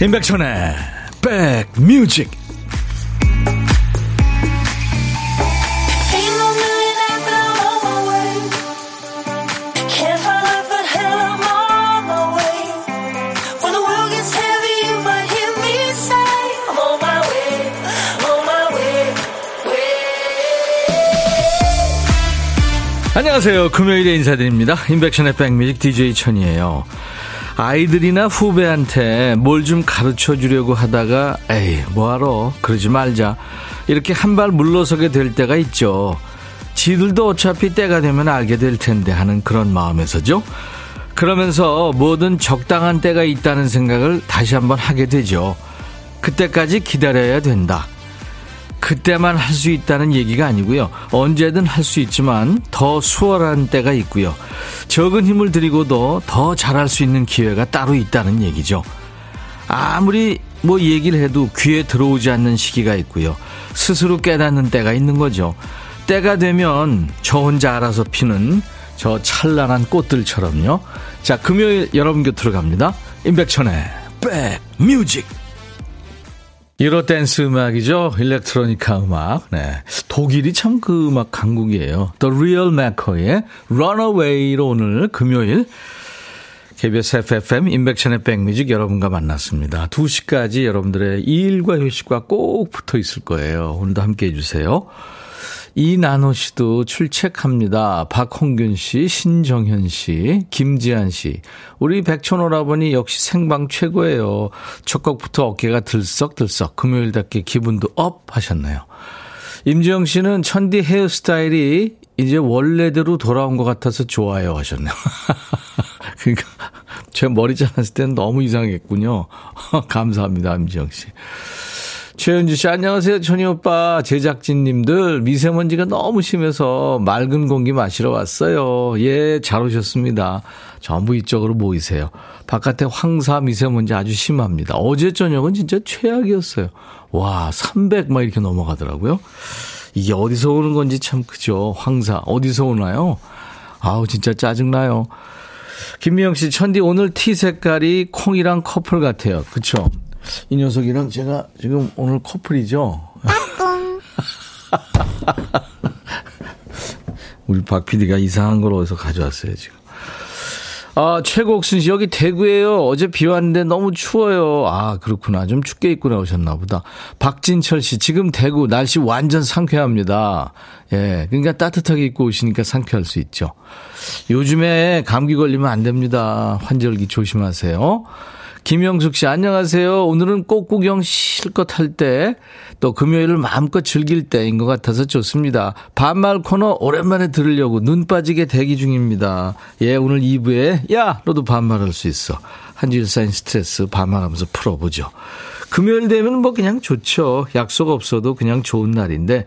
임백천의 백뮤직 안녕하세요. 금요일에 인사드립니다. 임백천의 백뮤직 DJ 천이에요. 아이들이나 후배한테 뭘 좀 가르쳐 주려고 하다가 에이 뭐하러? 그러지 말자. 이렇게 한 발 물러서게 될 때가 있죠. 지들도 어차피 때가 되면 알게 될 텐데 하는 그런 마음에서죠. 그러면서 뭐든 적당한 때가 있다는 생각을 다시 한번 하게 되죠. 그때까지 기다려야 된다 그때만 할 수 있다는 얘기가 아니고요. 언제든 할 수 있지만 더 수월한 때가 있고요. 적은 힘을 들이고도 더 잘할 수 있는 기회가 따로 있다는 얘기죠. 아무리 뭐 얘기를 해도 귀에 들어오지 않는 시기가 있고요. 스스로 깨닫는 때가 있는 거죠. 때가 되면 저 혼자 알아서 피는 저 찬란한 꽃들처럼요. 자, 금요일 여러분 곁으로 갑니다. 임백천의 백뮤직. 유로 댄스 음악이죠. 일렉트로니카 음악. 네. 독일이 참 그 음악 강국이에요. The Real Macker의 Runaway로 오늘 금요일 KBS 해피FM 임백천의 백뮤직 여러분과 만났습니다. 2시까지 여러분들의 일과 휴식과 꼭 붙어 있을 거예요. 오늘도 함께 해주세요. 이나노 씨도 출첵합니다. 박홍균 씨, 신정현 씨, 김지한 씨. 우리 백천 오라버니 역시 생방 최고예요. 첫 곡부터 어깨가 들썩들썩 금요일답게 기분도 up 하셨나요? 임지영 씨는 천디 헤어스타일이 이제 원래대로 돌아온 것 같아서 좋아요 하셨네요. 그러니까 제 머리 잘랐을 때는 너무 이상했군요. 감사합니다, 임지영 씨. 최현주 씨, 안녕하세요. 천희 오빠, 제작진님들, 미세먼지가 너무 심해서 맑은 공기 마시러 왔어요. 예, 잘 오셨습니다. 전부 이쪽으로 모이세요. 바깥에 황사 미세먼지 아주 심합니다. 어제 저녁은 진짜 최악이었어요. 와, 300 막 이렇게 넘어가더라고요. 이게 어디서 오는 건지 참 그죠. 황사. 어디서 오나요? 아우, 진짜 짜증나요. 김미영 씨, 천디 오늘 티 색깔이 콩이랑 커플 같아요. 그쵸? 이 녀석이랑 제가 지금 오늘 커플이죠. 우리 박 PD가 이상한 걸 어디서 가져왔어요, 지금. 아, 최국순 씨, 여기 대구에요. 어제 비 왔는데 너무 추워요. 아, 그렇구나. 좀 춥게 입고 나오셨나 보다. 박진철 씨, 지금 대구 날씨 완전 상쾌합니다. 예, 그러니까 따뜻하게 입고 오시니까 상쾌할 수 있죠. 요즘에 감기 걸리면 안 됩니다. 환절기 조심하세요. 김영숙 씨, 안녕하세요. 오늘은 꽃구경 실컷 할 때, 또 금요일을 마음껏 즐길 때인 것 같아서 좋습니다. 반말 코너 오랜만에 들으려고 눈 빠지게 대기 중입니다. 예, 오늘 2부에, 야, 너도 반말할 수 있어. 한 주일 쌓인 스트레스 반말하면서 풀어보죠. 금요일 되면 뭐 그냥 좋죠. 약속 없어도 그냥 좋은 날인데,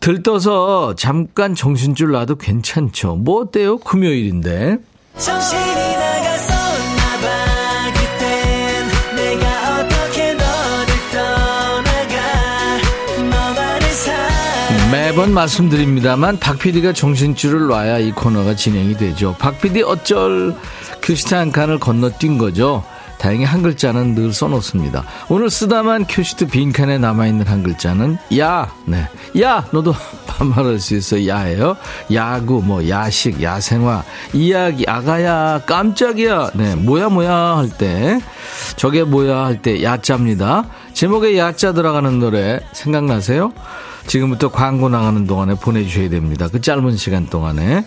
들떠서 잠깐 정신줄 놔도 괜찮죠. 뭐 어때요? 금요일인데. 정신이 매번 말씀드립니다만 박 PD가 정신줄을 놔야 이 코너가 진행이 되죠. 박 PD 어쩔 큐시트 한 칸을 건너뛴 거죠. 다행히 한 글자는 늘 써놓습니다. 오늘 쓰다만 큐시트 빈칸에 남아있는 한 글자는 야, 네. 야, 너도 반말할 수 있어. 야예요. 야구, 뭐, 야식, 야생화, 이야기, 아가야, 깜짝이야. 네. 뭐야, 뭐야 할 때, 저게 뭐야 할 때, 야자입니다. 제목에 야자 들어가는 노래 생각나세요? 지금부터 광고 나가는 동안에 보내주셔야 됩니다. 그 짧은 시간 동안에.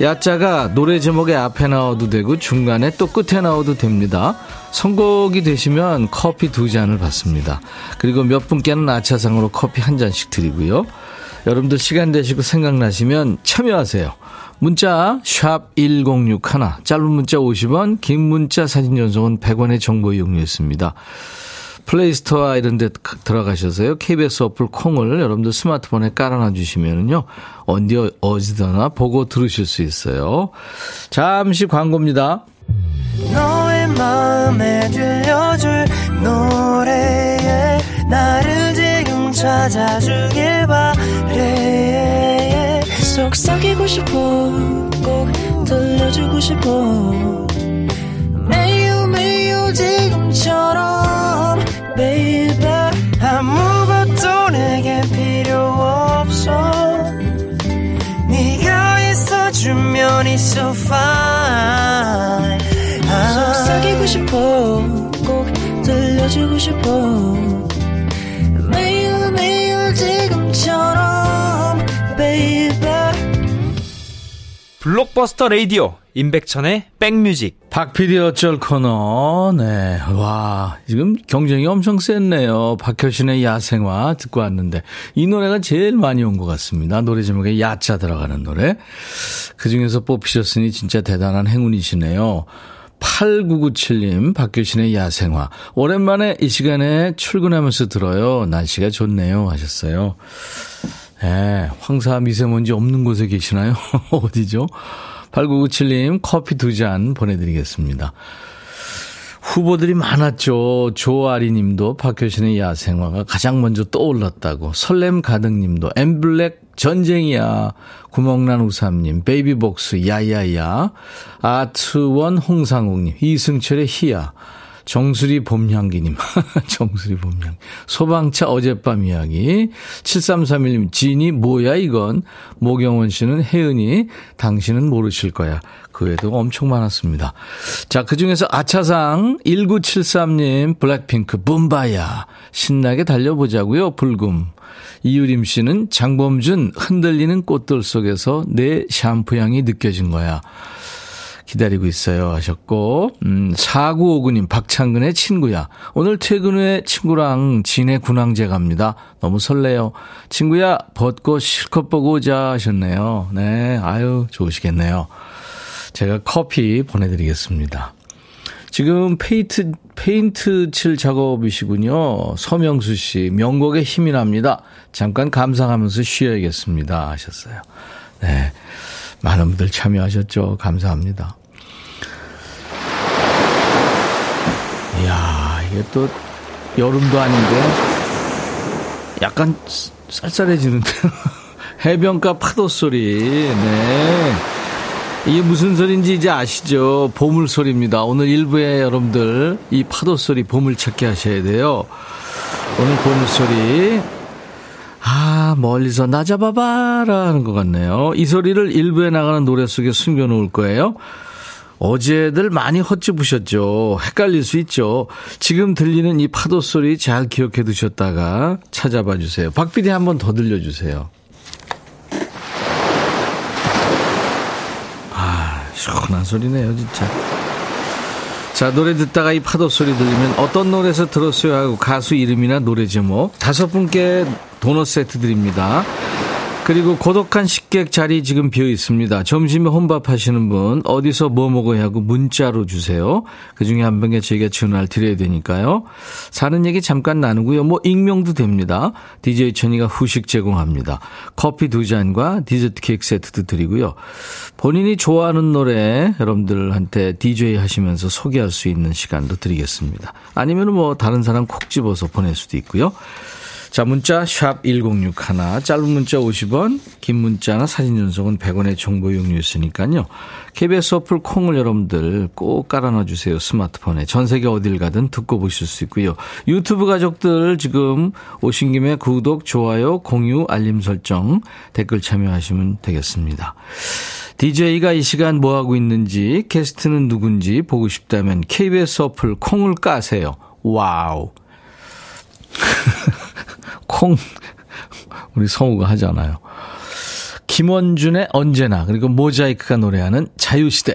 야자가 노래 제목에 앞에 나와도 되고 중간에 또 끝에 나와도 됩니다. 선곡이 되시면 커피 두 잔을 받습니다. 그리고 몇 분께는 아차상으로 커피 한 잔씩 드리고요. 여러분들 시간 되시고 생각나시면 참여하세요. 문자 1061, 짧은 문자 50원, 긴 문자 사진 전송은 100원의 정보 이용료였습니다. 플레이스토어 이런 데 들어가셔서요. KBS 어플 콩을 여러분들 스마트폰에 깔아놔 주시면은요. 언제 어디서나 보고 들으실 수 있어요. 잠시 광고입니다. 너의 마음에 들려줄 노래에 나를 지금 찾아주길 바래 속삭이고 싶어 꼭 들려주고 싶어 매우 매우 지금처럼 baby. 아무것도 내게 필요 없어. 네가 있어주면 it's so fine. 아, 속삭이고 싶어 꼭 들려주고 싶어. 매일매일 지금처럼 baby. 블록버스터 레이디오 임백천의 백뮤직 박PD 어쩔 코너 네. 와 지금 경쟁이 엄청 셌네요 박효신의 야생화 듣고 왔는데 이 노래가 제일 많이 온 것 같습니다 노래 제목에 야자 들어가는 노래 그중에서 뽑히셨으니 진짜 대단한 행운이시네요 8997님, 박효신의 야생화. 오랜만에 이 시간에 출근하면서 들어요. 날씨가 좋네요. 하셨어요. 예, 황사 미세먼지 없는 곳에 계시나요? 어디죠? 8997님 커피 두 잔 보내드리겠습니다. 후보들이 많았죠. 조아리 님도 박효신의 야생화가 가장 먼저 떠올랐다고. 설렘 가득 님도 엠블랙 전쟁이야. 구멍난 우삼님, 베이비복스, 야야야. 아트원 홍상욱 님, 이승철의 희야. 정수리 봄향기님. 정수리 봄향기. 소방차 어젯밤 이야기. 7331님, 진이 뭐야 이건. 모경원 씨는 혜은이, 당신은 모르실 거야. 그 외에도 엄청 많았습니다. 자, 그 중에서 아차상 1973님, 블랙핑크, 붐바야. 신나게 달려보자고요, 불금. 이유림 씨는 장범준 흔들리는 꽃들 속에서 내 샴푸 향이 느껴진 거야. 기다리고 있어요 하셨고 음, 4959님 박창근의 친구야. 오늘 퇴근 후에 친구랑 진해 군항제 갑니다. 너무 설레요. 친구야 벚꽃 실컷 보고 오자 하셨네요. 네 아유 좋으시겠네요. 제가 커피 보내드리겠습니다. 지금 페인트, 페인트 칠 작업이시군요. 서명수 씨, 명곡에 힘이 납니다. 잠깐 감상하면서 쉬어야겠습니다. 하셨어요. 네. 많은 분들 참여하셨죠. 감사합니다. 이야, 이게 또 여름도 아닌데 약간 쌀쌀해지는데요. 해변가 파도 소리. 네. 이게 무슨 소리인지 이제 아시죠? 보물 소리입니다. 오늘 일부에 여러분들 이 파도 소리 보물 찾기 하셔야 돼요. 오늘 보물 소리. 아, 멀리서 나 잡아봐라 하는 것 같네요. 이 소리를 일부에 나가는 노래 속에 숨겨놓을 거예요. 어제들 많이 헛짚으셨죠. 헷갈릴 수 있죠. 지금 들리는 이 파도 소리 잘 기억해 두셨다가 찾아봐 주세요. 박PD 한번 더 들려주세요. 아, 시원한 소리네요, 진짜. 자, 노래 듣다가 이 파도 소리 들리면 어떤 노래에서 들었어요 하고 가수 이름이나 노래 제목 다섯 분께 도넛 세트 드립니다. 그리고 고독한 식객 자리 지금 비어 있습니다. 점심에 혼밥 하시는 분 어디서 뭐 먹어야 하고 문자로 주세요. 그중에 한 분께 저희가 전화를 드려야 되니까요. 사는 얘기 잠깐 나누고요. 뭐 익명도 됩니다. DJ 천이가 후식 제공합니다. 커피 두 잔과 디저트 케이크 세트도 드리고요. 본인이 좋아하는 노래 여러분들한테 DJ 하시면서 소개할 수 있는 시간도 드리겠습니다. 아니면 뭐 다른 사람 콕 집어서 보낼 수도 있고요. 자, 문자 샵 1061, 짧은 문자 50원, 긴 문자나 사진 전송은 100원의 정보 이용료 있으니까요. KBS 어플 콩을 여러분들 꼭 깔아놔 주세요. 스마트폰에. 전 세계 어딜 가든 듣고 보실 수 있고요. 유튜브 가족들 지금 오신 김에 구독, 좋아요, 공유, 알림 설정, 댓글 참여하시면 되겠습니다. DJ가 이 시간 뭐 하고 있는지, 게스트는 누군지 보고 싶다면 KBS 어플 콩을 까세요. 와우. 콩, 우리 성우가 하잖아요. 김원준의 언제나, 그리고 모자이크가 노래하는 자유시대.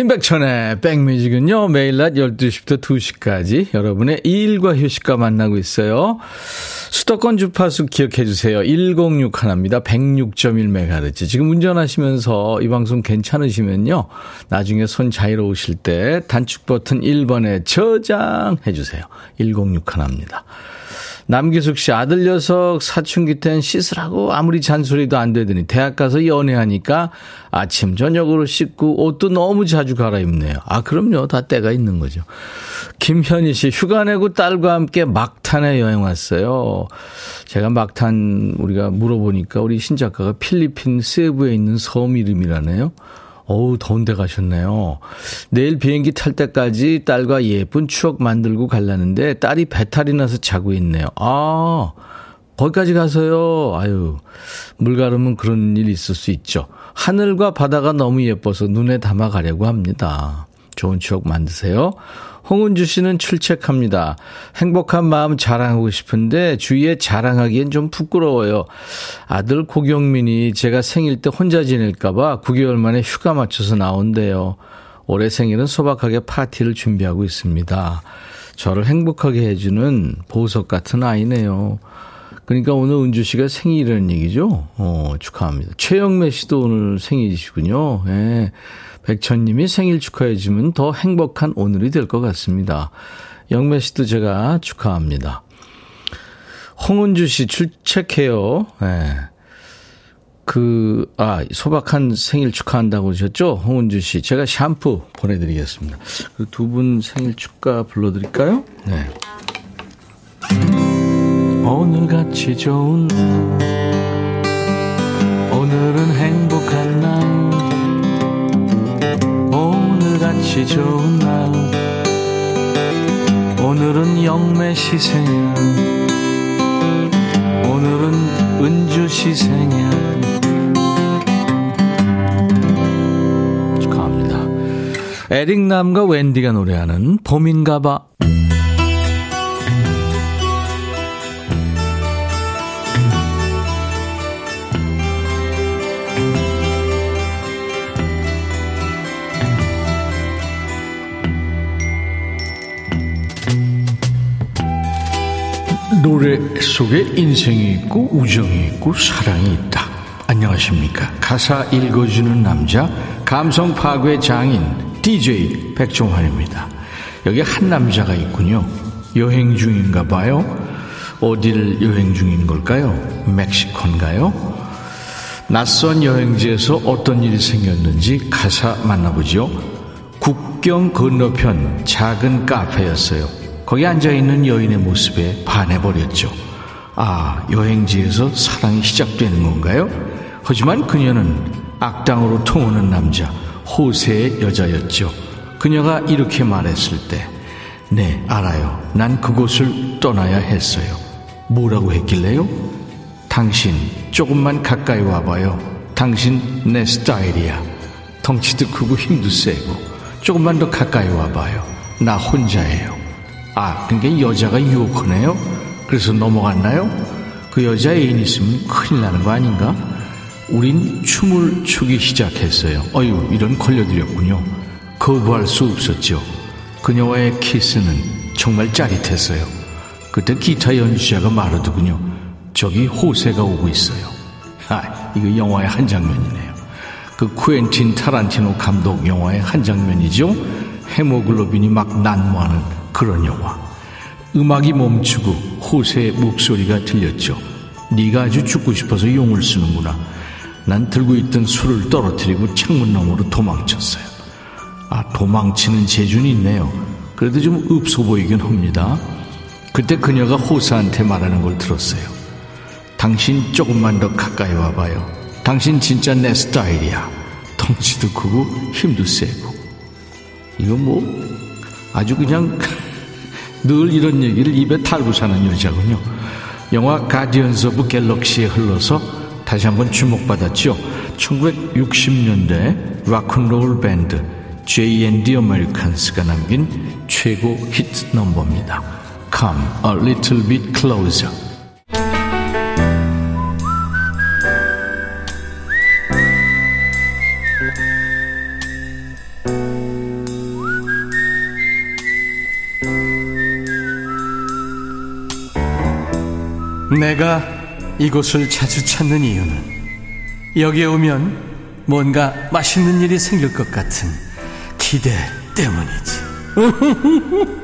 임백천의 백뮤직은요, 매일 낮 12시부터 2시까지 여러분의 일과 휴식과 만나고 있어요. 수도권 주파수 기억해 주세요. 106 하나입니다. 106.1MHz. 지금 운전하시면서 이 방송 괜찮으시면요, 나중에 손 자유로우실 때 단축 버튼 1번에 저장해 주세요. 106 하나입니다. 남기숙 씨 아들 녀석 사춘기 땐 씻으라고 아무리 잔소리도 안 되더니 대학 가서 연애하니까 아침 저녁으로 씻고 옷도 너무 자주 갈아입네요. 아 그럼요 다 때가 있는 거죠. 김현희 씨 휴가 내고 딸과 함께 막탄에 여행 왔어요. 제가 막탄 우리가 물어보니까 우리 신 작가가 필리핀 세부에 있는 섬 이름이라네요. 어우, 더운 데 가셨네요. 내일 비행기 탈 때까지 딸과 예쁜 추억 만들고 갈라는데 딸이 배탈이 나서 자고 있네요. 아, 거기까지 가서요. 아유, 물가르면 그런 일 있을 수 있죠. 하늘과 바다가 너무 예뻐서 눈에 담아 가려고 합니다. 좋은 추억 만드세요. 홍은주 씨는 출첵합니다. 행복한 마음 자랑하고 싶은데 주위에 자랑하기엔 좀 부끄러워요. 아들 고경민이 제가 생일 때 혼자 지낼까봐 9개월 만에 휴가 맞춰서 나온대요. 올해 생일은 소박하게 파티를 준비하고 있습니다. 저를 행복하게 해주는 보석 같은 아이네요. 그러니까 오늘 은주 씨가 생일이라는 얘기죠? 어, 축하합니다. 최영매 씨도 오늘 생일이시군요. 예. 네. 백천님이 생일 축하해주면 더 행복한 오늘이 될 것 같습니다. 영매 씨도 제가 축하합니다. 홍은주 씨 출첵해요. 네. 그, 아, 소박한 생일 축하한다고 하셨죠? 홍은주 씨. 제가 샴푸 보내드리겠습니다. 그 두 분 생일 축하 불러드릴까요? 네. 오늘같이 좋은 오늘은 행복한 날 오늘같이 좋은 날 오늘은 영매 시 생일 오늘은 은주 시 생일 축하합니다. 에릭남과 웬디가 노래하는 봄인가봐 노래 속에 인생이 있고 우정이 있고 사랑이 있다. 안녕하십니까. 가사 읽어주는 남자, 감성 파괴 장인, DJ 백종환입니다. 여기 한 남자가 있군요. 여행 중인가 봐요. 어디를 여행 중인 걸까요? 멕시코인가요? 낯선 여행지에서 어떤 일이 생겼는지 가사 만나보죠. 국경 건너편 작은 카페였어요. 거기 앉아있는 여인의 모습에 반해버렸죠. 아, 여행지에서 사랑이 시작되는 건가요? 하지만 그녀는 악당으로 통하는 남자, 호세의 여자였죠. 그녀가 이렇게 말했을 때, 네, 알아요. 난 그곳을 떠나야 했어요. 뭐라고 했길래요? 당신, 조금만 가까이 와봐요. 당신 내 스타일이야. 덩치도 크고 힘도 세고. 조금만 더 가까이 와봐요. 나 혼자예요. 아, 그러니까 여자가 유혹하네요? 그래서 넘어갔나요? 그 여자 애인 있으면 큰일 나는 거 아닌가? 우린 춤을 추기 시작했어요. 어유, 이런 걸려드렸군요. 거부할 수 없었죠. 그녀와의 키스는 정말 짜릿했어요. 그때 기타 연주자가 말하더군요. 저기 호세가 오고 있어요. 아, 이거 영화의 한 장면이네요. 그 쿠엔틴 타란티노 감독 영화의 한 장면이죠. 헤모글로빈이 막 난무하는 그런 영화. 음악이 멈추고 호세의 목소리가 들렸죠. 네가 아주 죽고 싶어서 용을 쓰는구나. 난 들고 있던 술을 떨어뜨리고 창문 너머로 도망쳤어요. 아, 도망치는 재주는 있네요. 그래도 좀 읍소 보이긴 합니다. 그때 그녀가 호사한테 말하는 걸 들었어요. 당신 조금만 더 가까이 와봐요. 당신 진짜 내 스타일이야. 덩치도 크고 힘도 세고. 이거 뭐 아주 그냥 늘 이런 얘기를 입에 달고 사는 여자군요. 영화 가디언스 오브 갤럭시에 흘러서 다시 한번 주목받았죠. 1960년대 락큰롤 밴드 Jay & The Americans가 남긴 최고 히트 넘버입니다. Come a little bit closer. 내가 이곳을 자주 찾는 이유는 여기에 오면 뭔가 맛있는 일이 생길 것 같은 기대 때문이지.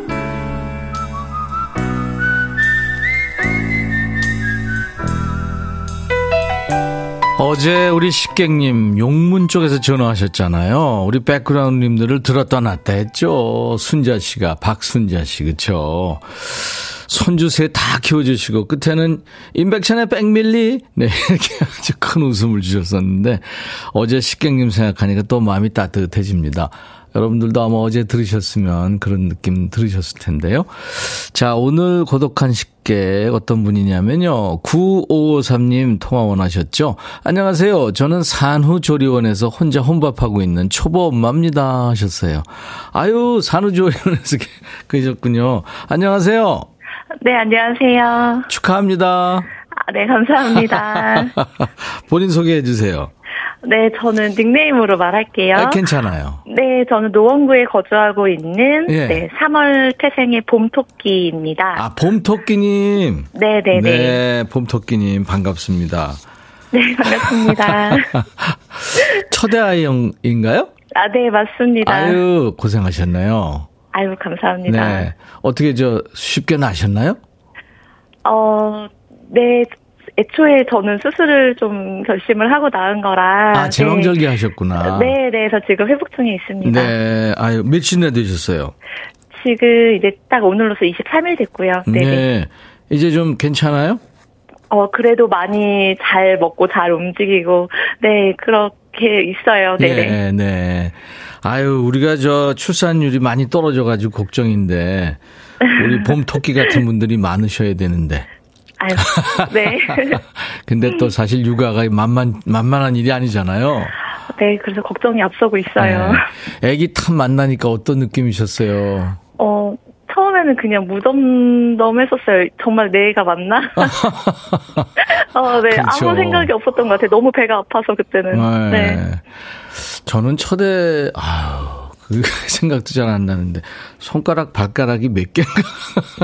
어제 우리 식객님 용문 쪽에서 전화하셨잖아요. 우리 백그라운드님들을 들었다 놨다 했죠. 순자 씨가 박순자 씨 그쵸. 손주 세 다 키워주시고 끝에는 인백션의 백밀리 네 이렇게 아주 큰 웃음을 주셨었는데 어제 식객님 생각하니까 또 마음이 따뜻해집니다. 여러분들도 아마 어제 들으셨으면 그런 느낌 들으셨을 텐데요. 자, 오늘 고독한 식객 어떤 분이냐면요. 9553님 통화 원하셨죠? 안녕하세요. 저는 산후조리원에서 혼자 혼밥하고 있는 초보 엄마입니다. 하셨어요. 아유, 산후조리원에서 계셨군요. 안녕하세요. 네, 안녕하세요. 축하합니다. 아, 네, 감사합니다. 본인 소개해 주세요. 네, 저는 닉네임으로 말할게요. 아, 괜찮아요. 네, 저는 노원구에 거주하고 있는 예. 네, 3월 태생의 봄토끼입니다. 아, 봄토끼님. 네, 네, 네. 네, 봄토끼님 반갑습니다. 네, 반갑습니다. 첫애 아이인가요? 아, 네, 맞습니다. 아유, 고생하셨네요. 감사합니다. 네. 어떻게 저 쉽게 나셨나요? 어, 네, 애초에 저는 수술을 좀 결심을 하고 나은 거라. 아, 제왕절개 하셨구나. 네, 네, 저 지금 회복 중에 있습니다. 네. 아유, 며칠이나 되셨어요? 지금 이제 딱 오늘로서 23일 됐고요. 네, 네. 이제 좀 괜찮아요? 어, 그래도 많이 잘 먹고 잘 움직이고, 네, 그렇게 있어요. 네. 네, 네. 아유, 우리가 저 출산율이 많이 떨어져가지고 걱정인데, 우리 봄 토끼 같은 분들이 많으셔야 되는데. 아유, 네. 근데 또 사실 육아가 만만, 만만한 일이 아니잖아요. 네, 그래서 걱정이 앞서고 있어요. 네. 애기 탐 만나니까 어떤 느낌이셨어요? 어, 처음에는 그냥 무덤덤했었어요. 정말 내 애가 맞나? 어, 네. 그렇죠. 아무 생각이 없었던 것 같아요. 너무 배가 아파서 그때는. 네. 저는 첫애, 아유, 그 생각도 잘 안 나는데, 손가락, 발가락이 몇 개인가?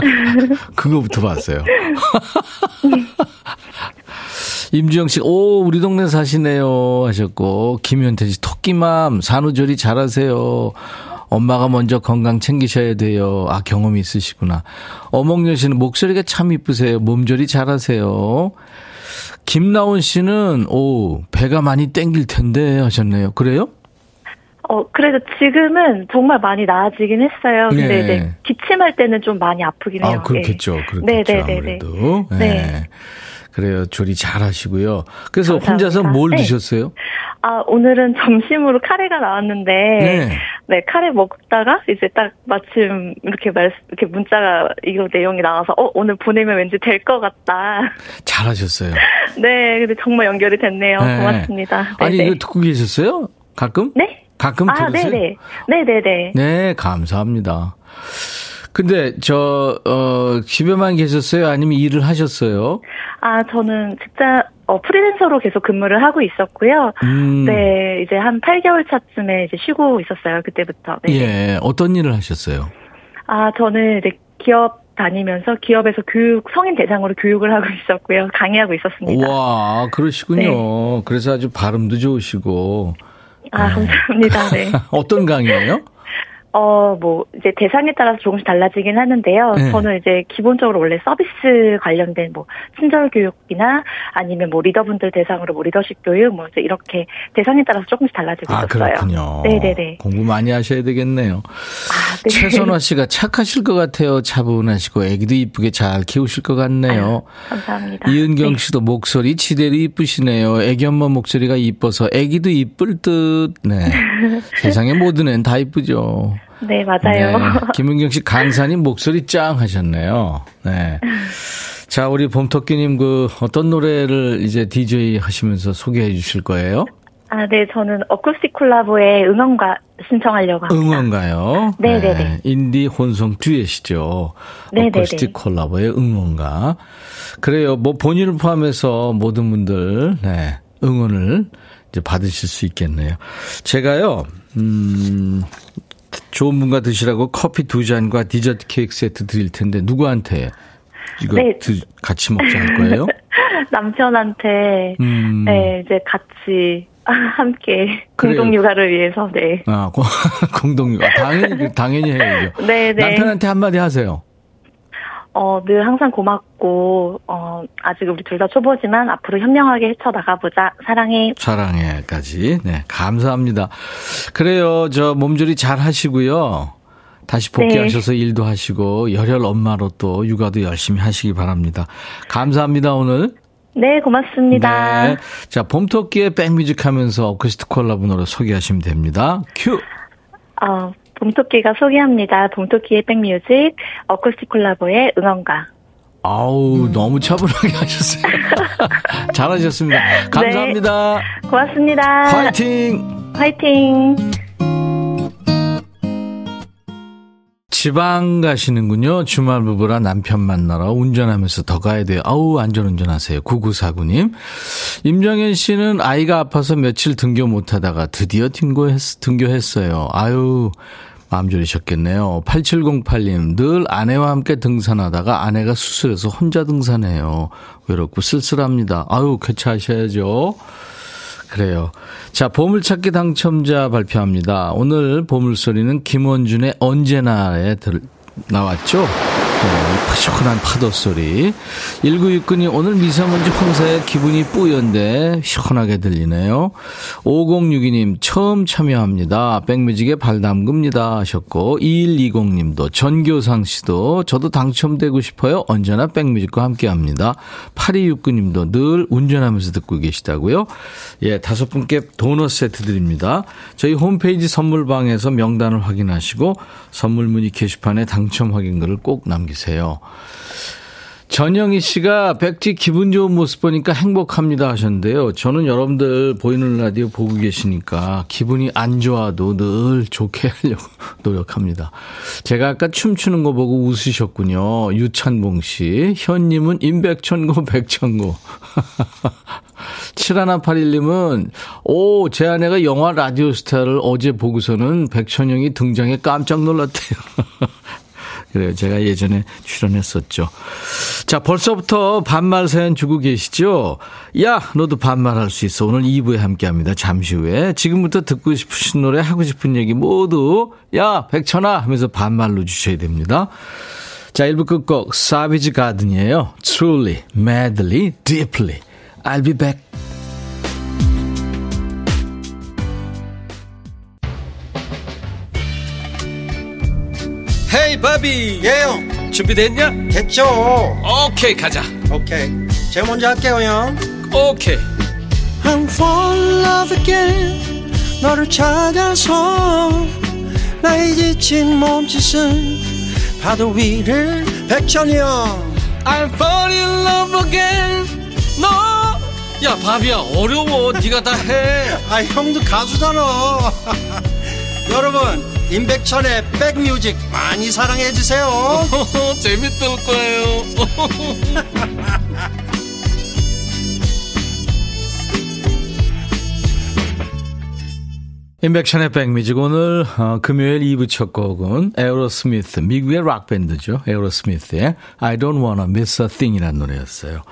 그거부터 봤어요. 임주영 씨, 오, 우리 동네 사시네요. 하셨고, 김현태 씨, 토끼맘, 산후조리 잘하세요. 엄마가 먼저 건강 챙기셔야 돼요. 아, 경험이 있으시구나. 어몽여 씨는 목소리가 참 이쁘세요. 몸조리 잘하세요. 김나온 씨는, 오, 배가 많이 땡길 텐데 하셨네요. 그래요? 어, 그래도 지금은 정말 많이 나아지긴 했어요. 근데 네. 이제 기침할 때는 좀 많이 아프긴 해요. 아, 그렇겠죠. 네. 그렇겠죠. 네, 네, 네, 아무래도. 네. 네. 그래요. 조리 잘 하시고요. 그래서 감사합니다. 혼자서 뭘 네. 드셨어요? 아, 오늘은 점심으로 카레가 나왔는데, 네. 네. 카레 먹다가 이제 딱 마침 이렇게 말, 이렇게 문자가 이거 내용이 나와서, 어, 오늘 보내면 왠지 될 것 같다. 잘 하셨어요. 네, 근데 정말 연결이 됐네요. 네. 고맙습니다. 네, 아니, 네. 이거 듣고 계셨어요? 가끔? 네? 가끔 아, 들으세요? 네네. 네네네. 네, 감사합니다. 근데 저, 어, 집에만 계셨어요? 아니면 일을 하셨어요? 아, 저는 진짜, 어, 프리랜서로 계속 근무를 하고 있었고요. 음. 네, 이제 한 8개월 차쯤에 이제 쉬고 있었어요. 그때부터. 네. 예, 어떤 일을 하셨어요? 아, 저는 이제 기업 다니면서 기업에서 교육, 성인 대상으로 교육을 하고 있었고요. 강의하고 있었습니다. 와, 그러시군요. 그래서 아주 발음도 좋으시고. 아, 감사합니다. 네. 어떤 강의예요? 어, 뭐, 이제 대상에 따라서 조금씩 달라지긴 하는데요. 네. 저는 이제 기본적으로 원래 서비스 관련된 뭐, 친절 교육이나 아니면 뭐, 리더분들 대상으로 뭐, 리더십 교육, 뭐, 이렇게 대상에 따라서 조금씩 달라지고 아, 있었어요. 그렇군요. 네네네. 공부 많이 하셔야 되겠네요. 아, 네. 최선화 씨가 착하실 것 같아요. 차분하시고 애기도 이쁘게 잘 키우실 것 같네요. 감사합니다. 이은경 네. 씨도 목소리 지대로 이쁘시네요. 애기 엄마 목소리가 이뻐서 애기도 이쁠 듯. 네. 세상에 모든 애는 다 이쁘죠. 네, 맞아요. 네. 김은경 씨 강사님 목소리 짱 하셨네요. 네. 자, 우리 봄토끼님 그 어떤 노래를 이제 DJ 하시면서 소개해 주실 거예요? 아, 네, 저는 어쿠스틱 콜라보의 응원가 신청하려고 합니다. 응원가요? 네네 네. 인디 혼성 듀엣이죠. 네네네. 어쿠스틱 콜라보의 응원가. 그래요. 뭐 본인을 포함해서 모든 분들, 네, 응원을 이제 받으실 수 있겠네요. 제가요, 음, 좋은 분과 드시라고 커피 두 잔과 디저트 케이크 세트 드릴 텐데, 누구한테? 이거 네. 드, 같이 먹자 할 거예요? 남편한테 음. 네 이제 같이 함께 그래요. 공동 육아를 위해서 네. 아, 고- 공동 육. 아, 당연히, 당연히 해야죠. 네, 네. 남편한테 한마디 하세요. 어, 늘 항상 고맙고, 어, 아직 우리 둘 다 초보지만 앞으로 현명하게 헤쳐나가보자. 사랑해. 사랑해까지. 네, 감사합니다. 그래요. 저 몸조리 잘 하시고요. 다시 복귀하셔서 일도 하시고 열혈 엄마로 또 육아도 열심히 하시기 바랍니다. 감사합니다 오늘. 네, 고맙습니다. 네. 자 봄토끼의 백뮤직 하면서 어쿠스틱 콜라보 노래 소개하시면 됩니다. 큐. 어, 봄토끼가 소개합니다. 봄토끼의 백뮤직, 어쿠스틱 콜라보의 응원가. 아우 너무 차분하게 하셨어요. 잘하셨습니다. 감사합니다. 고맙습니다. 화이팅. 화이팅. 지방 가시는군요. 주말 부부라 남편 만나러 운전하면서 더 가야 돼요. 아우, 안전운전 하세요. 9949님. 임정현 씨는 아이가 아파서 며칠 등교 못 하다가 드디어 등교했, 등교했어요. 아유, 마음 졸이셨겠네요. 8708님, 늘 아내와 함께 등산하다가 아내가 수술해서 혼자 등산해요. 외롭고 쓸쓸합니다. 아유, 쾌차하셔야죠. 그래요. 자, 보물찾기 당첨자 발표합니다. 오늘 보물소리는 김원준의 언제나에 들, 나왔죠? 네, 시원한 파도 소리. 1969님, 오늘 미세먼지 황사에 기분이 뿌연데 시원하게 들리네요. 5062님, 처음 참여합니다. 백뮤직에 발 담급니다. 하셨고, 2120님도, 전교상 씨도, 저도 당첨되고 싶어요. 언제나 백뮤직과 함께 합니다. 8269님도 늘 운전하면서 듣고 계시다고요. 예, 다섯 분께 도넛 세트 드립니다. 저희 홈페이지 선물방에서 명단을 확인하시고, 선물 문의 게시판에 당첨 확인글을 꼭 남기세요. 전영희 씨가 백지 기분 좋은 모습 보니까 행복합니다 하셨는데요. 저는 여러분들 보이는 라디오 보고 계시니까 기분이 안 좋아도 늘 좋게 하려고 노력합니다. 제가 아까 춤추는 거 보고 웃으셨군요. 유찬봉 씨. 현님은 임백천고 백천고. 7181님은, 오, 제 아내가 영화 라디오 스타를 어제 보고서는 백천영이 등장해 깜짝 놀랐대요. 그래요. 제가 예전에 출연했었죠. 자, 벌써부터 반말 사연 주고 계시죠? 야, 너도 반말할 수 있어. 오늘 2부에 함께 합니다. 잠시 후에. 지금부터 듣고 싶으신 노래, 하고 싶은 얘기 모두, 야, 백천아! 하면서 반말로 주셔야 됩니다. 자, 1부 끝곡, 사비지 가든이에요. Truly, madly, deeply. I'll be back. 바비. 예영 준비됐냐? 됐죠. 오케이 가자. 오케이. 제가 먼저 할게요 형. 오케이. I'm fall in love again. 너를 찾아서 나의 지친 몸짓은 파도 위를 백천이 형. I'm fall in love again. 너? 야 바비야 어려워. 네가 다해. 아 형도 가수잖아 여러분 임백천의 백뮤직 많이 사랑해 주세요. 재밌을 거예요. 인백션의 백뮤직 오늘 어, 금요일 2부 첫 곡은 에어로스미스 미국의 락 밴드죠. 에어로스미스의 I don't wanna miss a thing이라는 노래였어요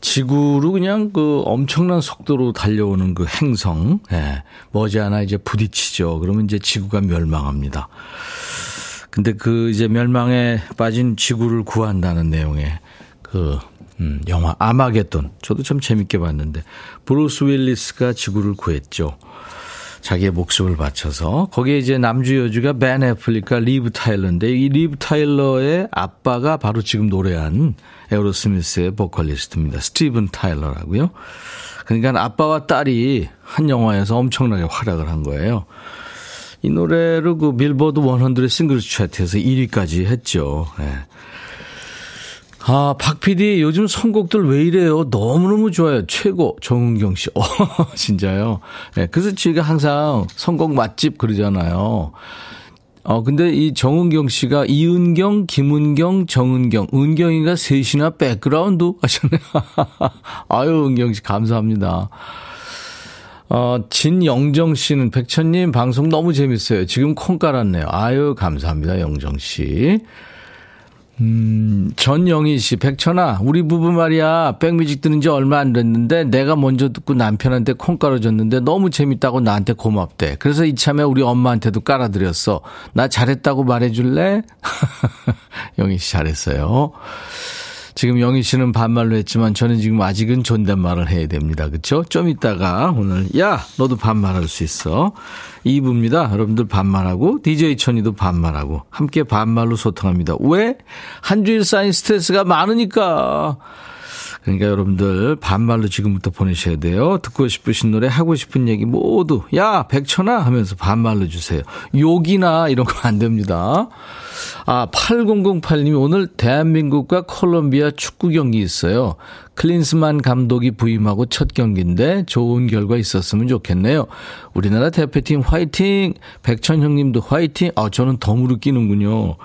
지구로 그냥 그 엄청난 속도로 달려오는 그 행성. 예, 머지않아 이제 부딪히죠. 그러면 이제 지구가 멸망합니다. 근데 그 이제 멸망에 빠진 지구를 구한다는 내용의 그 음, 영화 아마겟돈. 저도 참 재밌게 봤는데 브루스 윌리스가 지구를 구했죠. 자기의 목숨을 바쳐서. 거기에 이제 남주 여주가 벤 애플렉과 리브 타일러인데 이 리브 타일러의 아빠가 바로 지금 노래한 에어로스미스의 보컬리스트입니다. 스티븐 타일러라고요. 그러니까 아빠와 딸이 한 영화에서 엄청나게 활약을 한 거예요. 이 노래를 그 빌보드 100 싱글 차트에서 1위까지 했죠. 예. 아, 박 PD 요즘 선곡들 왜 이래요? 너무너무 좋아요. 최고. 정은경 씨. 어, 진짜요. 네, 그래서 제가 항상 선곡 맛집 그러잖아요. 어, 근데 이 정은경 씨가 이은경, 김은경, 정은경, 은경이가 셋이나 백그라운드 하셨네요. 아유, 은경 씨 감사합니다. 어, 진영정 씨는 백천님 방송 너무 재밌어요. 지금 콩 깔았네요. 아유, 감사합니다. 영정 씨. 음, 전영희 씨, 백천아, 우리 부부 말이야, 백뮤직 듣는 지 얼마 안 됐는데, 내가 먼저 듣고 남편한테 콩 깔아줬는데, 너무 재밌다고 나한테 고맙대. 그래서 이참에 우리 엄마한테도 깔아드렸어. 나 잘했다고 말해줄래? 영희 씨 잘했어요. 지금 영희 씨는 반말로 했지만 저는 지금 아직은 존댓말을 해야 됩니다. 그렇죠? 좀 이따가 오늘 야 너도 반말할 수 있어. 2부입니다. 여러분들 반말하고 DJ 천이도 반말하고 함께 반말로 소통합니다. 왜? 한 주일 쌓인 스트레스가 많으니까. 그러니까 여러분들 반말로 지금부터 보내셔야 돼요. 듣고 싶으신 노래, 하고 싶은 얘기 모두 야 백천아 하면서 반말로 주세요. 욕이나 이런 거 안 됩니다. 아 8008님이 오늘 대한민국과 콜롬비아 축구 경기 있어요. 클린스만 감독이 부임하고 첫 경기인데 좋은 결과 있었으면 좋겠네요. 우리나라 대표팀 화이팅! 백천 형님도 화이팅! 아 저는 덤으로 끼는군요.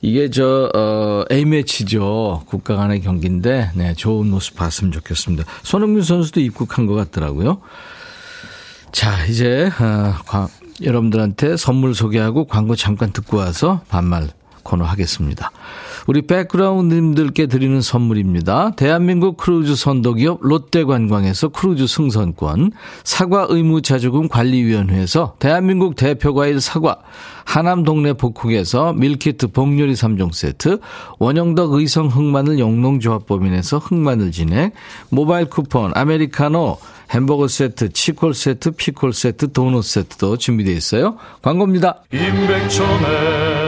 이게 저, 어, A매치죠. 국가 간의 경기인데, 네, 좋은 모습 봤으면 좋겠습니다. 손흥민 선수도 입국한 것 같더라고요. 자, 이제, 어, 과, 여러분들한테 선물 소개하고 광고 잠깐 듣고 와서 반말 코너 하겠습니다. 우리 백그라운드님들께 드리는 선물입니다. 대한민국 크루즈 선도기업 롯데관광에서 크루즈 승선권, 사과 의무자조금 관리위원회에서 대한민국 대표과일 사과, 하남 동네 복국에서 밀키트 복요리 3종 세트, 원영덕 의성 흑마늘 영농조합법인에서 흑마늘 진행, 모바일 쿠폰, 아메리카노, 햄버거 세트, 치콜 세트, 피콜 세트, 도넛 세트도 준비되어 있어요. 광고입니다. 임백천의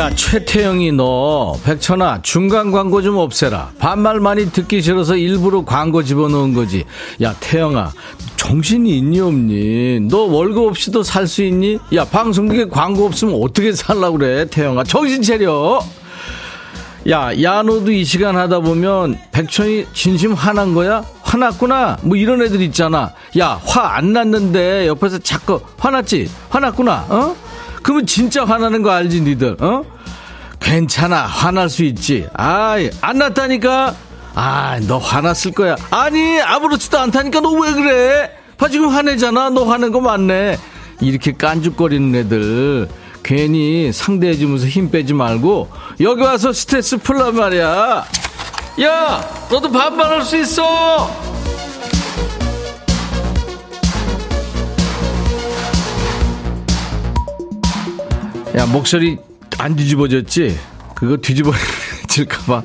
야, 최태영이 너, 백천아, 중간 광고 좀 없애라. 반말 많이 듣기 싫어서 일부러 광고 집어넣은 거지. 야, 태영아, 정신이 있니, 없니? 너 월급 없이도 살 수 있니? 야, 방송국에 광고 없으면 어떻게 살라고 그래, 태영아. 정신 차려! 야, 야, 너도 이 시간 하다 보면 백천이 진심 화난 거야? 화났구나? 뭐 이런 애들 있잖아. 야, 화 안 났는데 옆에서 자꾸 화났지? 화났구나? 어? 그러면 진짜 화나는 거 알지, 니들, 어? 괜찮아, 화날 수 있지. 아이, 안 났다니까? 아, 너 화났을 거야. 아니, 아무렇지도 않다니까 너 왜 그래? 봐, 지금 화내잖아. 너 화낸 거 맞네. 이렇게 깐죽거리는 애들. 괜히 상대해주면서 힘 빼지 말고, 여기 와서 스트레스 풀란 말이야. 야, 너도 반말할 수 있어! 야, 목소리 안 뒤집어졌지? 그거 뒤집어질까봐.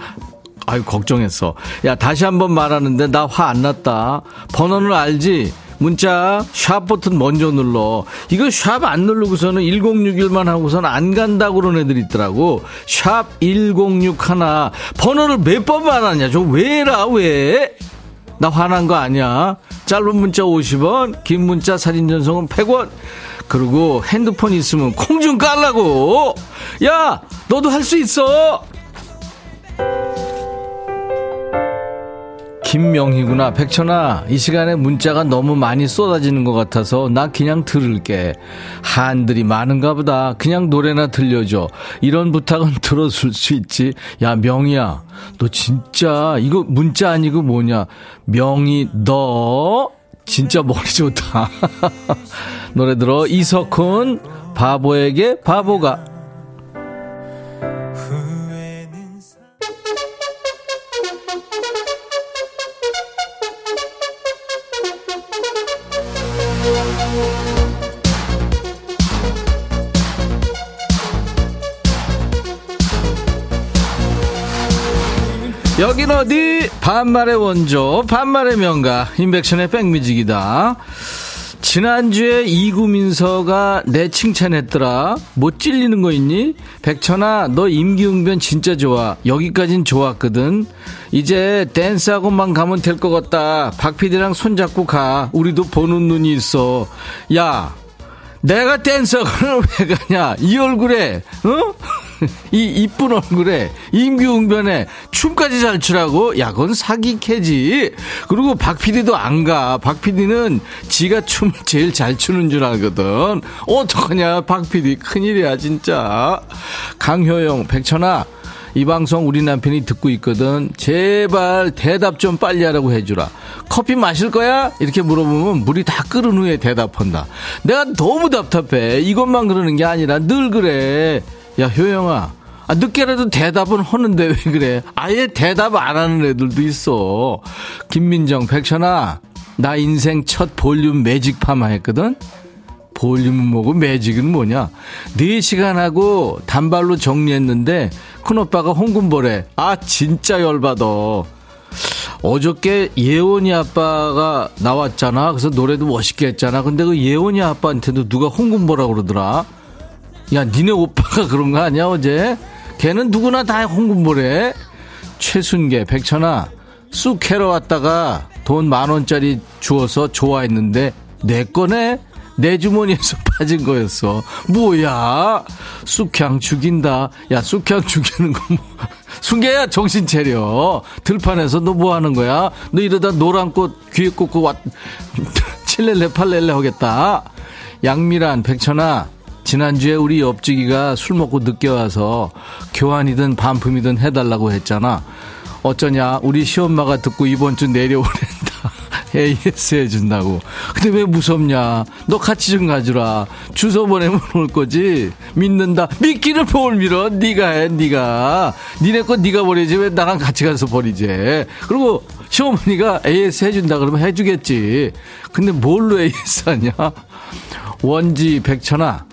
아유, 걱정했어. 야, 다시 한번 말하는데 나 화 안 났다. 번호는 알지? 문자 샵 버튼 먼저 눌러. 이거 샵 안 누르고서는 1061만 하고서는 안 간다고 그런 애들 있더라고. 샵 1061. 번호를 몇 번 말하냐? 저 왜라, 왜? 나 화난 거 아니야. 짧은 문자 50원, 긴 문자 사진 전송은 100원. 그리고 핸드폰 있으면 콩 좀 깔라고. 야, 너도 할 수 있어. 김명희구나. 백천아, 이 시간에 문자가 너무 많이 쏟아지는 것 같아서 나 그냥 들을게. 한들이 많은가 보다. 그냥 노래나 들려줘. 이런 부탁은 들어줄 수 있지. 야, 명희야. 너 진짜, 이거 문자 아니고 뭐냐. 명희, 너, 진짜 머리 좋다. 노래 들어. 이석훈, 바보에게 바보가. 여긴 어디? 반말의 원조, 반말의 명가, 인백션의 백뮤직이다. 지난주에 이구민서가 내 칭찬했더라. 못 찔리는 거 있니? 백천아, 너 임기응변 진짜 좋아. 여기까진 좋았거든. 이제 댄스하고만 가면 될 것 같다. 박 PD랑 손잡고 가. 우리도 보는 눈이 있어. 야, 내가 댄서를 왜 가냐? 이 얼굴에, 어? 이 이쁜 얼굴에 임규응변에 춤까지 잘 추라고? 야, 그건 사기 캐지. 그리고 박 PD도 안 가. 박 PD는 지가 춤을 제일 잘 추는 줄 알거든. 어떡하냐, 박 PD. 큰일이야, 진짜. 강효영, 백천아. 이 방송 우리 남편이 듣고 있거든. 제발 대답 좀 빨리 하라고 해주라. 커피 마실 거야? 이렇게 물어보면 물이 다 끓은 후에 대답한다. 내가 너무 답답해. 이것만 그러는 게 아니라 늘 그래. 야, 효영아. 아, 늦게라도 대답은 하는데 왜 그래? 아예 대답 안 하는 애들도 있어. 김민정, 백천아. 나 인생 첫 볼륨 매직 파마 했거든? 볼륨은 뭐고 매직은 뭐냐? 4시간 하고 단발로 정리했는데 큰오빠가 홍군보래. 아 진짜 열받아. 어저께 예원이 아빠가 나왔잖아. 그래서 노래도 멋있게 했잖아. 근데 그 예원이 아빠한테도 누가 홍군보라고 그러더라. 야 니네 오빠가 그런 거 아니야 어제? 걔는 누구나 다 홍군보래. 최순계 백천아 쑥 캐러 왔다가 돈 만원짜리 주어서 좋아했는데 내 거네? 내 주머니에서 빠진 거였어. 뭐야? 쑥향 죽인다. 야, 쑥향 죽이는 거 뭐. 순계야, 정신 차려. 들판에서 너 뭐 하는 거야? 너 이러다 노란 꽃 귀에 꽂고 왔, 칠렐레 팔렐레 하겠다. 양미란, 백천아. 지난주에 우리 옆지기가 술 먹고 늦게 와서 교환이든 반품이든 해달라고 했잖아. 어쩌냐, 우리 시엄마가 듣고 이번 주 내려오랜다. AS 해준다고. 근데 왜 무섭냐? 너 같이 좀 가주라. 주소 보내면 올 거지. 믿는다. 믿기를 뭘 밀어? 네가 해, 네가. 니네 거 네가 버리지 왜 나랑 같이 가서 버리지? 그리고 시어머니가 AS 해준다 그러면 해주겠지. 근데 뭘로 AS 하냐? 원지 백천아.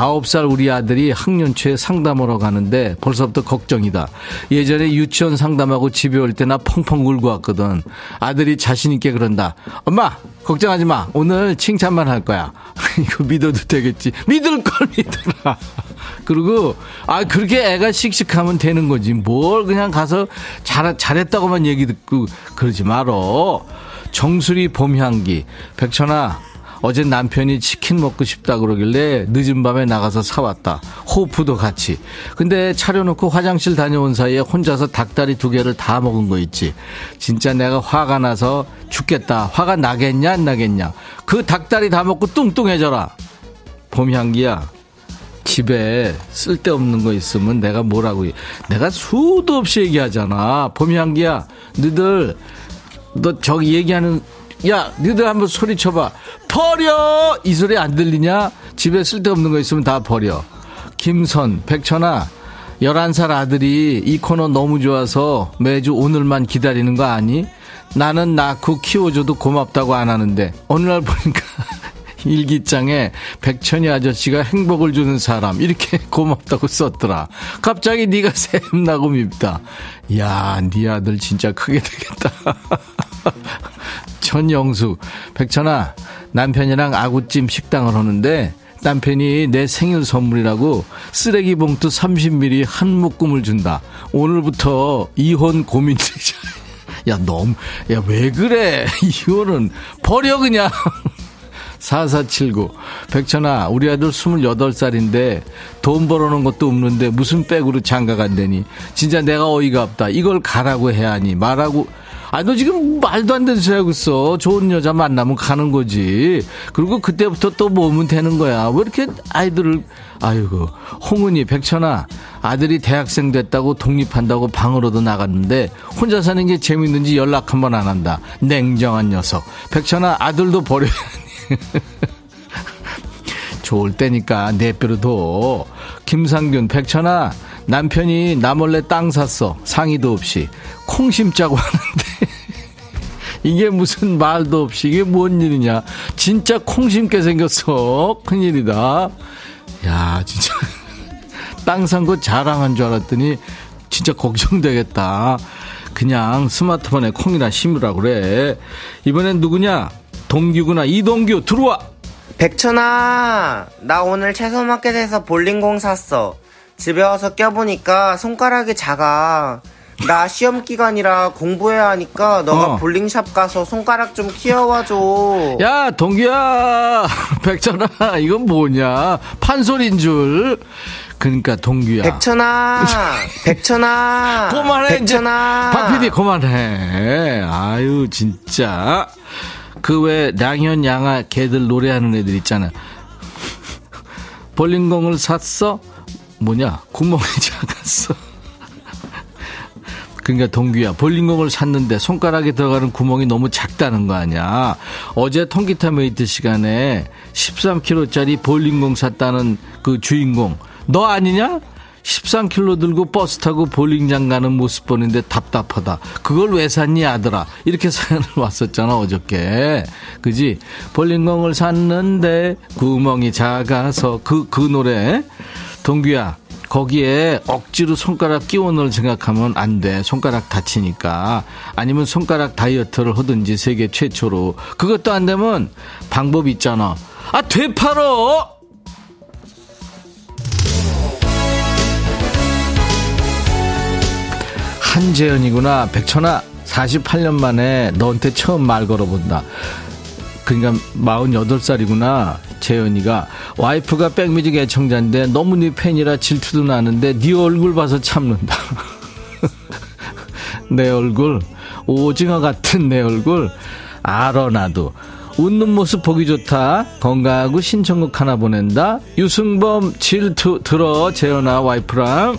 아홉 살 우리 아들이 학년초에 상담하러 가는데 벌써부터 걱정이다. 예전에 유치원 상담하고 집에 올 때 나 펑펑 울고 왔거든. 아들이 자신있게 그런다. 엄마, 걱정하지 마. 오늘 칭찬만 할 거야. 이거 믿어도 되겠지. 믿을 걸 믿어라. 그리고, 아, 그렇게 애가 씩씩하면 되는 거지. 뭘 그냥 가서 잘, 잘했다고만 얘기 듣고 그러지 말어. 정수리 봄 향기. 백천아, 어제 남편이 치킨 먹고 싶다 그러길래 늦은 밤에 나가서 사왔다. 호프도 같이. 근데 차려놓고 화장실 다녀온 사이에 혼자서 닭다리 두 개를 다 먹은 거 있지. 진짜 내가 화가 나서 죽겠다. 화가 나겠냐 안 나겠냐. 그 닭다리 다 먹고 뚱뚱해져라. 봄향기야. 집에 쓸데없는 거 있으면 내가 뭐라고 내가 수도 없이 얘기하잖아. 봄향기야. 너들 너 저기 얘기하는 야, 너희들 한번 소리 쳐봐. 버려! 이 소리 안 들리냐? 집에 쓸데없는 거 있으면 다 버려. 김선, 백천아, 11살 아들이 이 코너 너무 좋아서 매주 오늘만 기다리는 거 아니? 나는 낳고 키워줘도 고맙다고 안 하는데, 어느 날 보니까 일기장에 백천이 아저씨가 행복을 주는 사람 이렇게 고맙다고 썼더라. 갑자기 네가 샘나고 밉다. 야, 네 아들 진짜 크게 되겠다. 천영수, 백천아, 남편이랑 아구찜 식당을 하는데 남편이 내 생일 선물이라고 쓰레기 봉투 30ml 한 묶음을 준다. 오늘부터 이혼 고민 중이야. 야, 너무, 야, 왜 그래? 이혼은 버려, 그냥. 4479. 백천아, 우리 아들 28살인데 돈 벌어놓은 것도 없는데 무슨 백으로 장가 간다니. 진짜 내가 어이가 없다. 이걸 가라고 해야 하니. 말하고, 아, 너 지금 말도 안 되는 소리 하고 있어. 좋은 여자 만나면 가는 거지. 그리고 그때부터 또 모으면 되는 거야. 왜 이렇게 아이들을, 아이고. 홍은이, 백천아, 아들이 대학생 됐다고 독립한다고 방으로도 나갔는데, 혼자 사는 게 재밌는지 연락 한번 안 한다. 냉정한 녀석. 백천아, 아들도 버려야 좋을 때니까 내뼈로 둬. 김상균, 백천아, 남편이 나 몰래 땅 샀어. 상의도 없이. 콩 심자고 하는데. 이게 무슨 말도 없이 이게 뭔 일이냐. 진짜 콩 심게 생겼어. 큰일이다. 야, 진짜. 땅 산 거 자랑한 줄 알았더니 진짜 걱정되겠다. 그냥 스마트폰에 콩이나 심으라 그래. 이번엔 누구냐? 동규구나. 이동규 들어와. 백천아, 나 오늘 채소 마켓에서 볼링공 샀어. 집에 와서 껴보니까 손가락이 작아. 나 시험 기간이라 공부해야 하니까 너가 어. 볼링샵 가서 손가락 좀 키워와줘. 야, 동규야. 백천아, 이건 뭐냐? 판소리인 줄. 그러니까 동규야. 백천아, 백천아, 그만해. 백천아. 박 PD, 그만해. 아유, 진짜. 그 왜 량현, 량하, 걔들 노래하는 애들 있잖아. 볼링공을 샀어? 뭐냐? 구멍이 작았어. 그러니까 동규야 볼링공을 샀는데 손가락에 들어가는 구멍이 너무 작다는 거 아니야 어제 통기타 메이트 시간에 13kg짜리 볼링공 샀다는 그 주인공 너 아니냐? 13kg 들고 버스 타고 볼링장 가는 모습 보는데 답답하다. 그걸 왜 샀니 아들아? 이렇게 사연을 왔었잖아 어저께. 그지? 볼링공을 샀는데 구멍이 작아서 그그 노래 동규야 거기에 억지로 손가락 끼워 넣을 생각하면 안 돼. 손가락 다치니까. 아니면 손가락 다이어트를 하든지 세계 최초로. 그것도 안 되면 방법이 있잖아. 아, 되팔어! 한재현이구나. 백천아, 48년 만에 너한테 처음 말 걸어본다. 그러니까 48살이구나. 재현이가 와이프가 백뮤직 애청자인데 너무 네 팬이라 질투도 나는데 네 얼굴 봐서 참는다. 내 얼굴 오징어 같은 내 얼굴 알아 나도 웃는 모습 보기 좋다. 건강하고 신청곡 하나 보낸다. 유승범 질투 들어 재현아 와이프랑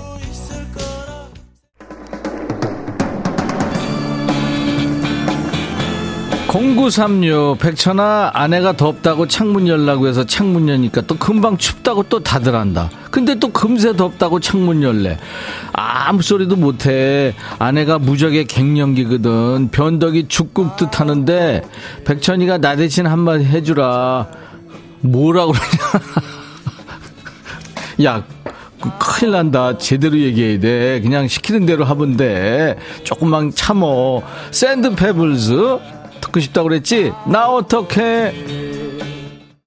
0936 백천아 아내가 덥다고 창문 열라고 해서 창문 여니까 또 금방 춥다고 또 다들 한다 근데 또 금세 덥다고 창문 열래 아무 소리도 못해 아내가 무적의 갱년기거든 변덕이 죽 끓듯 하는데 백천이가 나 대신 한마디 해주라 뭐라고 그러냐 야그 큰일 난다. 제대로 얘기해야 돼. 그냥 시키는 대로 하면 돼. 조금만 참어. 샌드 페블즈 듣고 싶다고 그랬지? 나 어떡해?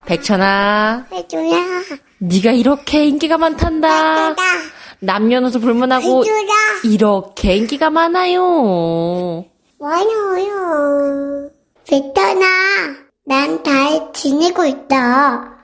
백천아, 해줘라. 네가 이렇게 인기가 많단다. 남녀노소 불문하고 해줘라. 이렇게 인기가 많아요. 많아요. 베터나, 난잘 지내고 있다.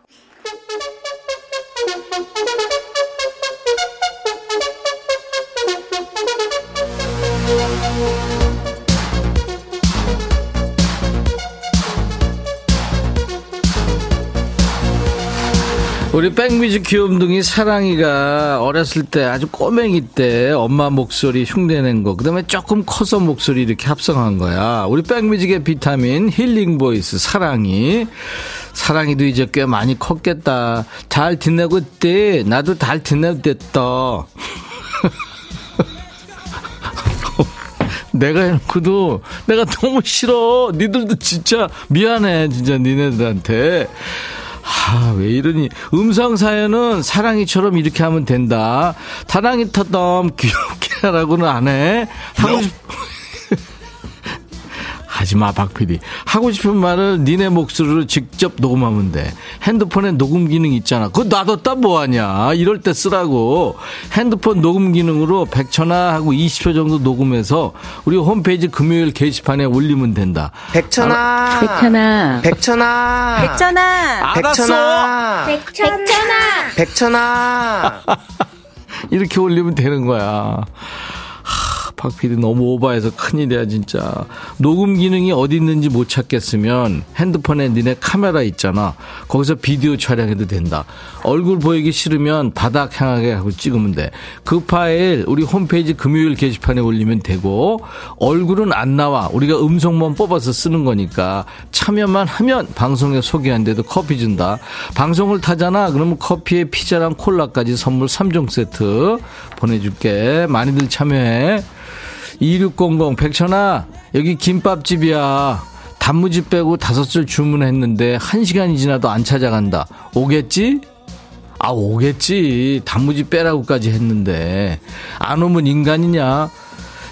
우리 백뮤직 귀염둥이 사랑이가 어렸을 때 아주 꼬맹이 때 엄마 목소리 흉내낸 거, 그 다음에 조금 커서 목소리 이렇게 합성한 거야. 우리 백뮤직의 비타민 힐링 보이스 사랑이. 사랑이도 이제 꽤 많이 컸겠다. 잘 지내고 있대. 나도 잘 지내고 있다. 내가 해놓고도 내가 너무 싫어. 니들도 진짜 미안해. 진짜 니네들한테. 아, 왜 이러니? 음성 사연은 사랑이처럼 이렇게 하면 된다. 사랑이 터덤 귀엽게 하라고는 안 해. 하고 싶, 하지 마, 박 PD. 하고 싶은 말을 니네 목소리로 직접 녹음하면 돼. 핸드폰에 녹음 기능 있잖아. 그거 놔뒀다 뭐하냐. 이럴 때 쓰라고. 핸드폰 녹음 기능으로 100초나 하고 20초 정도 녹음해서 우리 홈페이지 금요일 게시판에 올리면 된다. 백천아, 백천아, 백천아, 백천아, 백천아, 백천아. 백천아. 이렇게 올리면 되는 거야. 하, 박 PD 너무 오버해서 큰일이야 진짜. 녹음 기능이 어디 있는지 못 찾겠으면 핸드폰에 니네 카메라 있잖아. 거기서 비디오 촬영해도 된다. 얼굴 보이기 싫으면 바닥 향하게 하고 찍으면 돼. 그 파일 우리 홈페이지 금요일 게시판에 올리면 되고 얼굴은 안 나와. 우리가 음성만 뽑아서 쓰는 거니까 참여만 하면 방송에 소개한데도 커피 준다. 방송을 타잖아. 그러면 커피에 피자랑 콜라까지 선물 3종 세트 보내줄게. 많이들 참여해. 2600 백천아 여기 김밥집이야. 단무지 빼고 다섯 줄 주문했는데 한 시간이 지나도 안 찾아간다. 오겠지? 아 오겠지. 단무지 빼라고까지 했는데 안 오면 인간이냐?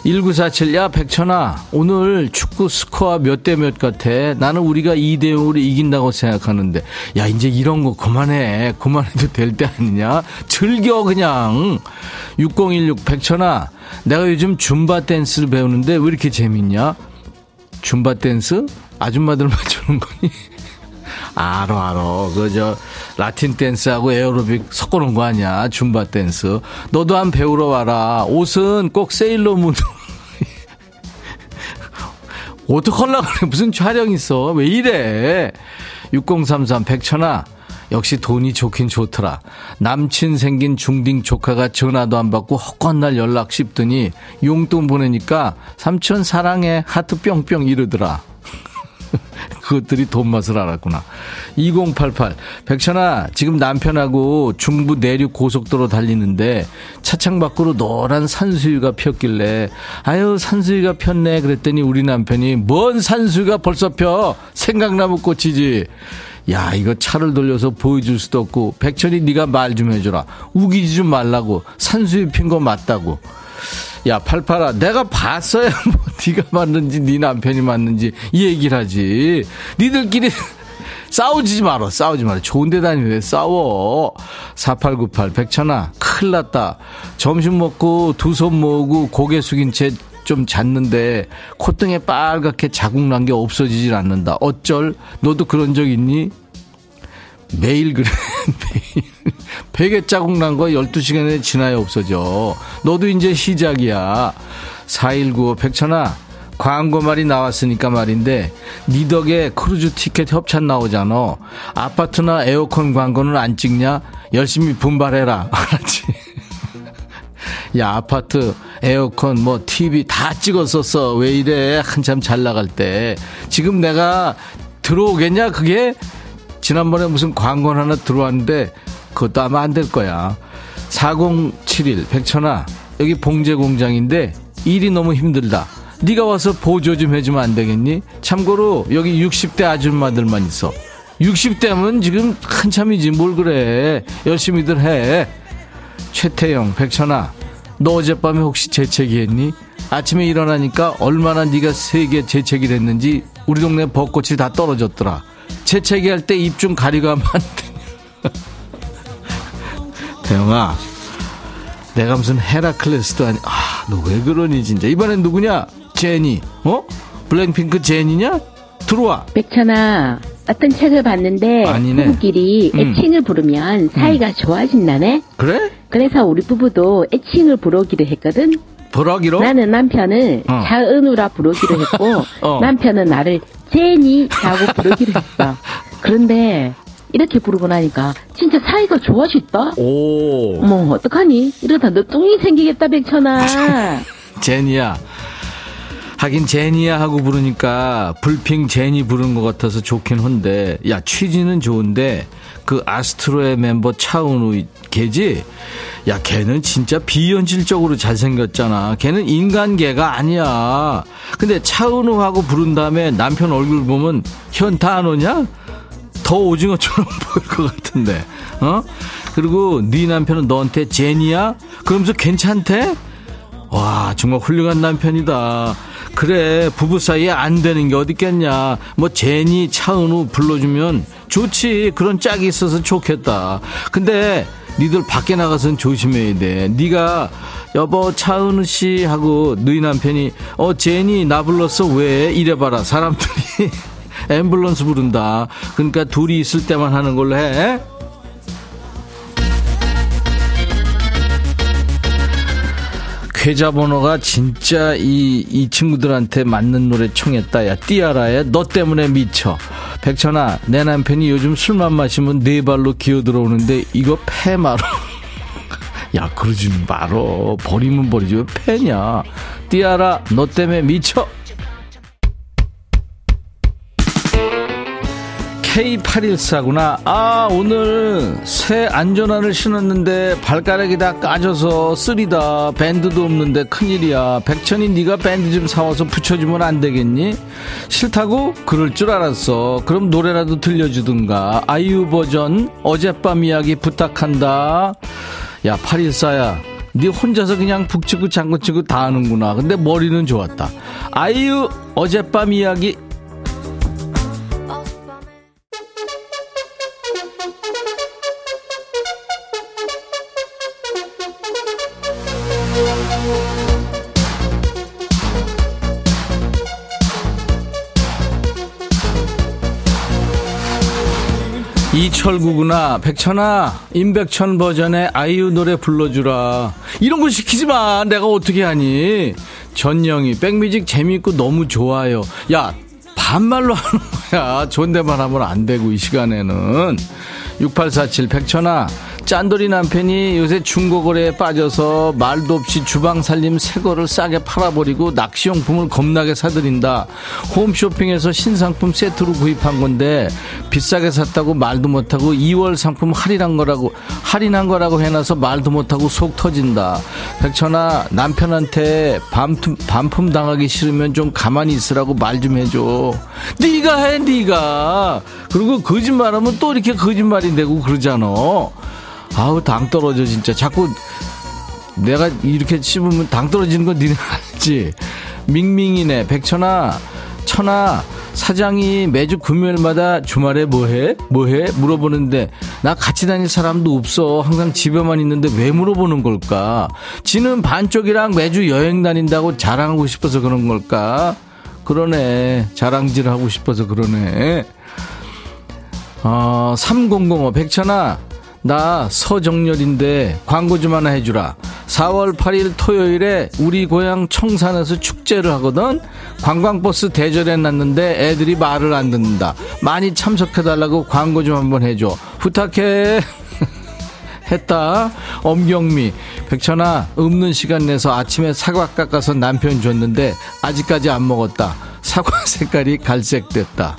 1947, 야, 백천아, 오늘 축구 스코어 몇 대 몇 같아? 나는 우리가 2대 0으로 이긴다고 생각하는데, 야, 이제 이런 거 그만해. 그만해도 될 때 아니냐? 즐겨, 그냥. 6016, 백천아, 내가 요즘 줌바 댄스를 배우는데 왜 이렇게 재밌냐? 줌바 댄스? 아줌마들 막 추는 거니? 알어, 알어. 그, 저, 라틴 댄스하고 에어로빅 섞어놓은 거 아니야. 줌바 댄스. 너도 한 배우러 와라. 옷은 꼭 세일러문으로. 어떡하려고 그래. 무슨 촬영 있어. 왜 이래. 6033 백천아. 역시 돈이 좋긴 좋더라. 남친 생긴 중딩 조카가 전화도 안 받고 헛간날 연락 씹더니 용돈 보내니까 삼촌 사랑해 하트 뿅뿅 이러더라. 그것들이 돈 맛을 알았구나. 2088. 백천아, 지금 남편하고 중부 내륙 고속도로 달리는데 차창 밖으로 노란 산수유가 폈길래 아유, 산수유가 폈네. 그랬더니 우리 남편이 뭔 산수유가 벌써 펴? 생각나무 꽃이지. 야, 이거 차를 돌려서 보여줄 수도 없고 백천이 네가 말 좀 해줘라. 우기지 좀 말라고. 산수유 핀 거 맞다고. 야, 팔팔아, 내가 봤어야 뭐 네가 맞는지 네 남편이 맞는지 이 얘기를 하지. 니들끼리 싸우지 마라. 싸우지 마라. 좋은 데 다니면 왜 싸워. 4898 백천아, 큰일 났다. 점심 먹고 두 손 모으고 고개 숙인 채 좀 잤는데 콧등에 빨갛게 자국 난 게 없어지질 않는다. 어쩔? 너도 그런 적 있니? 매일 그래. 매일. 베개 자국 난 거 12시간에 지나야 없어져. 너도 이제 시작이야. 4195 백천아. 광고 말이 나왔으니까 말인데 니 덕에 크루즈 티켓 협찬 나오잖아. 아파트나 에어컨 광고는 안 찍냐? 열심히 분발해라. 알았지? 야 아파트 에어컨 뭐 TV 다 찍었었어. 왜 이래? 한참 잘 나갈 때. 지금 내가 들어오겠냐? 그게 지난번에 무슨 광고 하나 들어왔는데 그것도 아마 안 될 거야. 4071 백천아 여기 봉제 공장인데 일이 너무 힘들다. 네가 와서 보조 좀 해주면 안 되겠니? 참고로 여기 60대 아줌마들만 있어. 60대면 지금 한참이지 뭘 그래. 열심히들 해. 최태영 백천아 너 어젯밤에 혹시 재채기 했니? 아침에 일어나니까 얼마나 네가 세게 재채기를 했는지 우리 동네 벚꽃이 다 떨어졌더라. 재채기 할 때 입 좀 가리고 하면 안 되냐. 태영아, 내가 무슨 헤라클레스도 아니, 아, 너 왜 그러니, 진짜. 이번엔 누구냐? 제니, 어? 블랙핑크 제니냐? 들어와. 백천아, 어떤 책을 봤는데 아니네. 부부끼리 음. 애칭을 부르면 사이가 좋아진다네. 그래? 그래서 우리 부부도 애칭을 부르기로 했거든. 보라기로? 나는 남편을 어. 자은우라 부르기로 했고 어. 남편은 나를 제니라고 부르기로 했어. 그런데 이렇게 부르고 나니까 진짜 사이가 좋아졌다. 오. 어머 어떡하니? 이러다 너 뚱이 생기겠다 백천아. 제니야. 하긴 제니야 하고 부르니까 불핑 제니 부르는 것 같아서 좋긴 한데 야 취지는 좋은데 그 아스트로의 멤버 차은우 걔지 야 걔는 진짜 비현실적으로 잘생겼잖아 걔는 인간계가 아니야 근데 차은우하고 부른 다음에 남편 얼굴 보면 현타 안 오냐 더 오징어처럼 보일 것 같은데 어? 그리고 네 남편은 너한테 제니야? 그러면서 괜찮대? 와 정말 훌륭한 남편이다. 그래 부부 사이에 안 되는 게 어딨겠냐. 뭐 제니 차은우 불러주면 좋지. 그런 짝이 있어서 좋겠다. 근데 니들 밖에 나가서는 조심해야 돼. 네가 여보 차은우 씨 하고 너희 남편이 어 제니 나 불렀어 왜? 이래봐라 사람들이 앰뷸런스 부른다 그러니까 둘이 있을 때만 하는 걸로 해 계좌번호가 진짜 이, 이 친구들한테 맞는 노래 청했다. 야, 띠아라의 너 때문에 미쳐. 백천아, 내 남편이 요즘 술만 마시면 네 발로 기어 들어오는데 이거 패 말어. 야, 그러지 말어. 버리면 버리지. 왜 패냐. 띠아라, 너 때문에 미쳐. K814구나. 아, 오늘 새 안전화를 신었는데 발가락이 다 까져서 쓰리다. 밴드도 없는데 큰일이야. 백천이 네가 밴드 좀 사와서 붙여주면 안 되겠니? 싫다고? 그럴 줄 알았어. 그럼 노래라도 들려주든가. 아이유 버전 어젯밤 이야기 부탁한다. 야, 814야. 네 혼자서 그냥 북치고 장구치고 다 하는구나. 근데 머리는 좋았다. 아이유 어젯밤 이야기 철구구나 백천아 임백천 버전의 아이유 노래 불러주라. 이런 거 시키지 마. 내가 어떻게 하니? 전영이 백뮤직 재밌고 너무 좋아요. 야 반말로 하는 거야. 존댓말 하면 안 되고 이 시간에는. 6847 백천아 짠돌이 남편이 요새 중고거래에 빠져서 말도 없이 주방 살림 새 거를 싸게 팔아버리고 낚시용품을 겁나게 사들인다. 홈쇼핑에서 신상품 세트로 구입한 건데 비싸게 샀다고 말도 못하고 2월 상품 할인한 거라고 할인한 거라고 해놔서 말도 못하고 속 터진다. 백천아 남편한테 반품, 반품 당하기 싫으면 좀 가만히 있으라고 말 좀 해줘. 네가 해 네가. 그리고 거짓말하면 또 이렇게 거짓말이 되고 그러잖아. 아우 당 떨어져 진짜. 자꾸 내가 이렇게 씹으면 당 떨어지는 건 니네 알지? 밍밍이네. 백천아 천아 사장이 매주 금요일마다 주말에 뭐해? 뭐해? 물어보는데 나 같이 다닐 사람도 없어. 항상 집에만 있는데 왜 물어보는 걸까? 지는 반쪽이랑 매주 여행 다닌다고 자랑하고 싶어서 그런 걸까? 그러네. 자랑질 하고 싶어서 그러네. 어, 3005 백천아 나 서정렬인데 광고 좀 하나 해주라. 4월 8일 토요일에 우리 고향 청산에서 축제를 하거든. 관광버스 대절해 놨는데 애들이 말을 안 듣는다. 많이 참석해달라고 광고 좀 한번 해줘. 부탁해. 했다. 엄경미. 백천아, 없는 시간 내서 아침에 사과 깎아서 남편 줬는데 아직까지 안 먹었다. 사과 색깔이 갈색 됐다.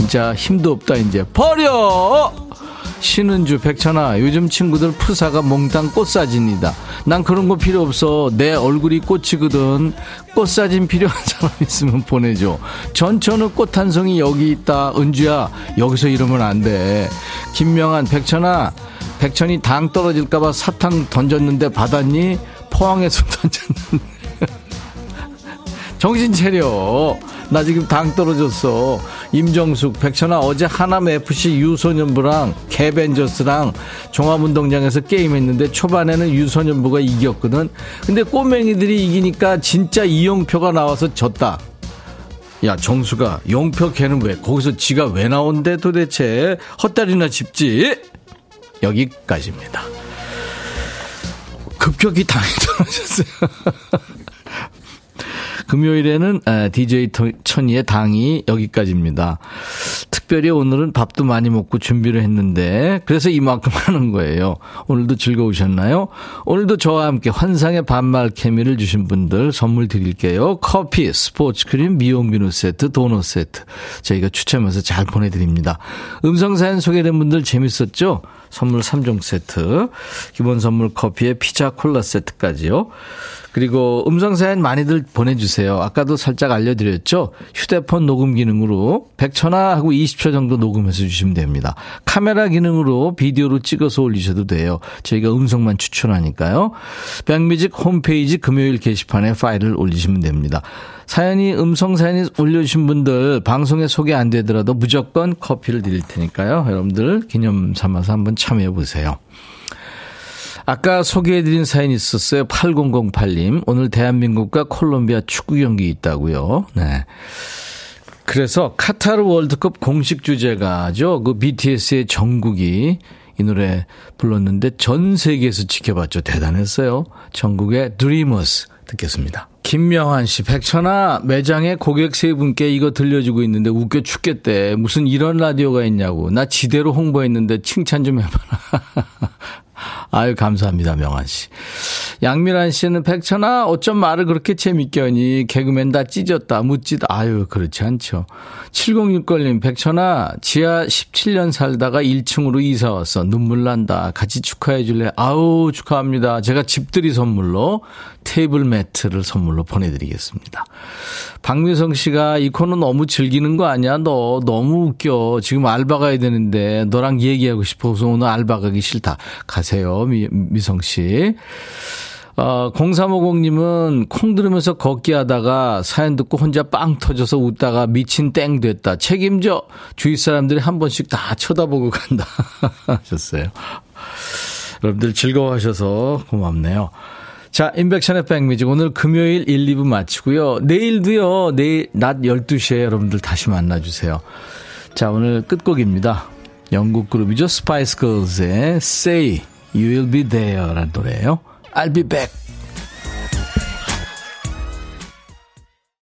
진짜 힘도 없다 이제. 버려! 신은주 백천아 요즘 친구들 푸사가 몽땅 꽃사진이다. 난 그런 거 필요 없어. 내 얼굴이 꽃이거든. 꽃사진 필요한 사람 있으면 보내줘. 전천후 꽃 한 송이 여기 있다. 은주야 여기서 이러면 안 돼. 김명한 백천아 백천이 당 떨어질까봐 사탕 던졌는데 받았니? 포항에서 던졌는데 정신 차려 나 지금 당 떨어졌어. 임정숙, 백천아, 어제 하남 FC 유소년부랑 개벤저스랑 종합운동장에서 게임했는데 초반에는 유소년부가 이겼거든. 근데 꼬맹이들이 이기니까 진짜 이용표가 나와서 졌다. 야, 정수가, 용표 걔는 왜, 거기서 지가 왜 나온대 도대체? 헛다리나 짚지? 여기까지입니다. 급격히 당이 떨어졌어요. 금요일에는 DJ 천이의 당이 여기까지입니다. 특별히 오늘은 밥도 많이 먹고 준비를 했는데 그래서 이만큼 하는 거예요. 오늘도 즐거우셨나요? 오늘도 저와 함께 환상의 반말 케미를 주신 분들 선물 드릴게요. 커피, 스포츠크림, 미용비누 세트, 도넛 세트 저희가 추첨해서 잘 보내드립니다. 음성사연 소개된 분들 재밌었죠? 선물 3종 세트, 기본 선물 커피에 피자 콜라 세트까지요. 그리고 음성사연 많이들 보내주세요. 아까도 살짝 알려드렸죠? 휴대폰 녹음 기능으로 100초나 하고 20초 정도 녹음해서 주시면 됩니다. 카메라 기능으로 비디오로 찍어서 올리셔도 돼요. 저희가 음성만 추천하니까요. 백뮤직 홈페이지 금요일 게시판에 파일을 올리시면 됩니다. 사연이 음성 사연이 올려주신 분들 방송에 소개 안 되더라도 무조건 커피를 드릴 테니까요. 여러분들 기념 삼아서 한번 참여해 보세요. 아까 소개해드린 사연이 있었어요. 8008님. 오늘 대한민국과 콜롬비아 축구 경기 있다고요. 네. 그래서 카타르 월드컵 공식 주제가죠. 그 BTS의 정국이 이 노래 불렀는데 전 세계에서 지켜봤죠. 대단했어요. 전국의 드리머스 듣겠습니다. 김명환 씨, 백천아, 매장에 고객 세 분께 이거 들려주고 있는데 웃겨 죽겠대. 무슨 이런 라디오가 있냐고. 나 지대로 홍보했는데 칭찬 좀 해봐라. 아유, 감사합니다, 명환 씨. 양미란 씨는 백천아, 어쩜 말을 그렇게 재밌게 하니? 개그맨 다 찢었다, 묻지다. 아유, 그렇지 않죠. 7061님, 백천아, 지하 17년 살다가 1층으로 이사 왔어. 눈물 난다. 같이 축하해 줄래? 아우, 축하합니다. 제가 집들이 선물로 테이블 매트를 선물로 보내드리겠습니다. 박미성 씨가 이 코너 너무 즐기는 거 아니야? 너 너무 웃겨. 지금 알바 가야 되는데 너랑 얘기하고 싶어서 오늘 알바 가기 싫다. 가세요. 미, 미성 씨. 어, 0350님은 콩 들으면서 걷기 하다가 사연 듣고 혼자 빵 터져서 웃다가 미친 땡 됐다. 책임져! 주위 사람들이 한 번씩 다 쳐다보고 간다. 하셨어요. 여러분들 즐거워하셔서 고맙네요. 자, 인백션의 백뮤직. 오늘 금요일 1, 2부 마치고요. 내일도요, 내일 낮 12시에 여러분들 다시 만나주세요. 자, 오늘 끝곡입니다. 영국 그룹이죠. 스파이스 걸즈의 Say You Will Be There 라는 노래예요. I'll be back.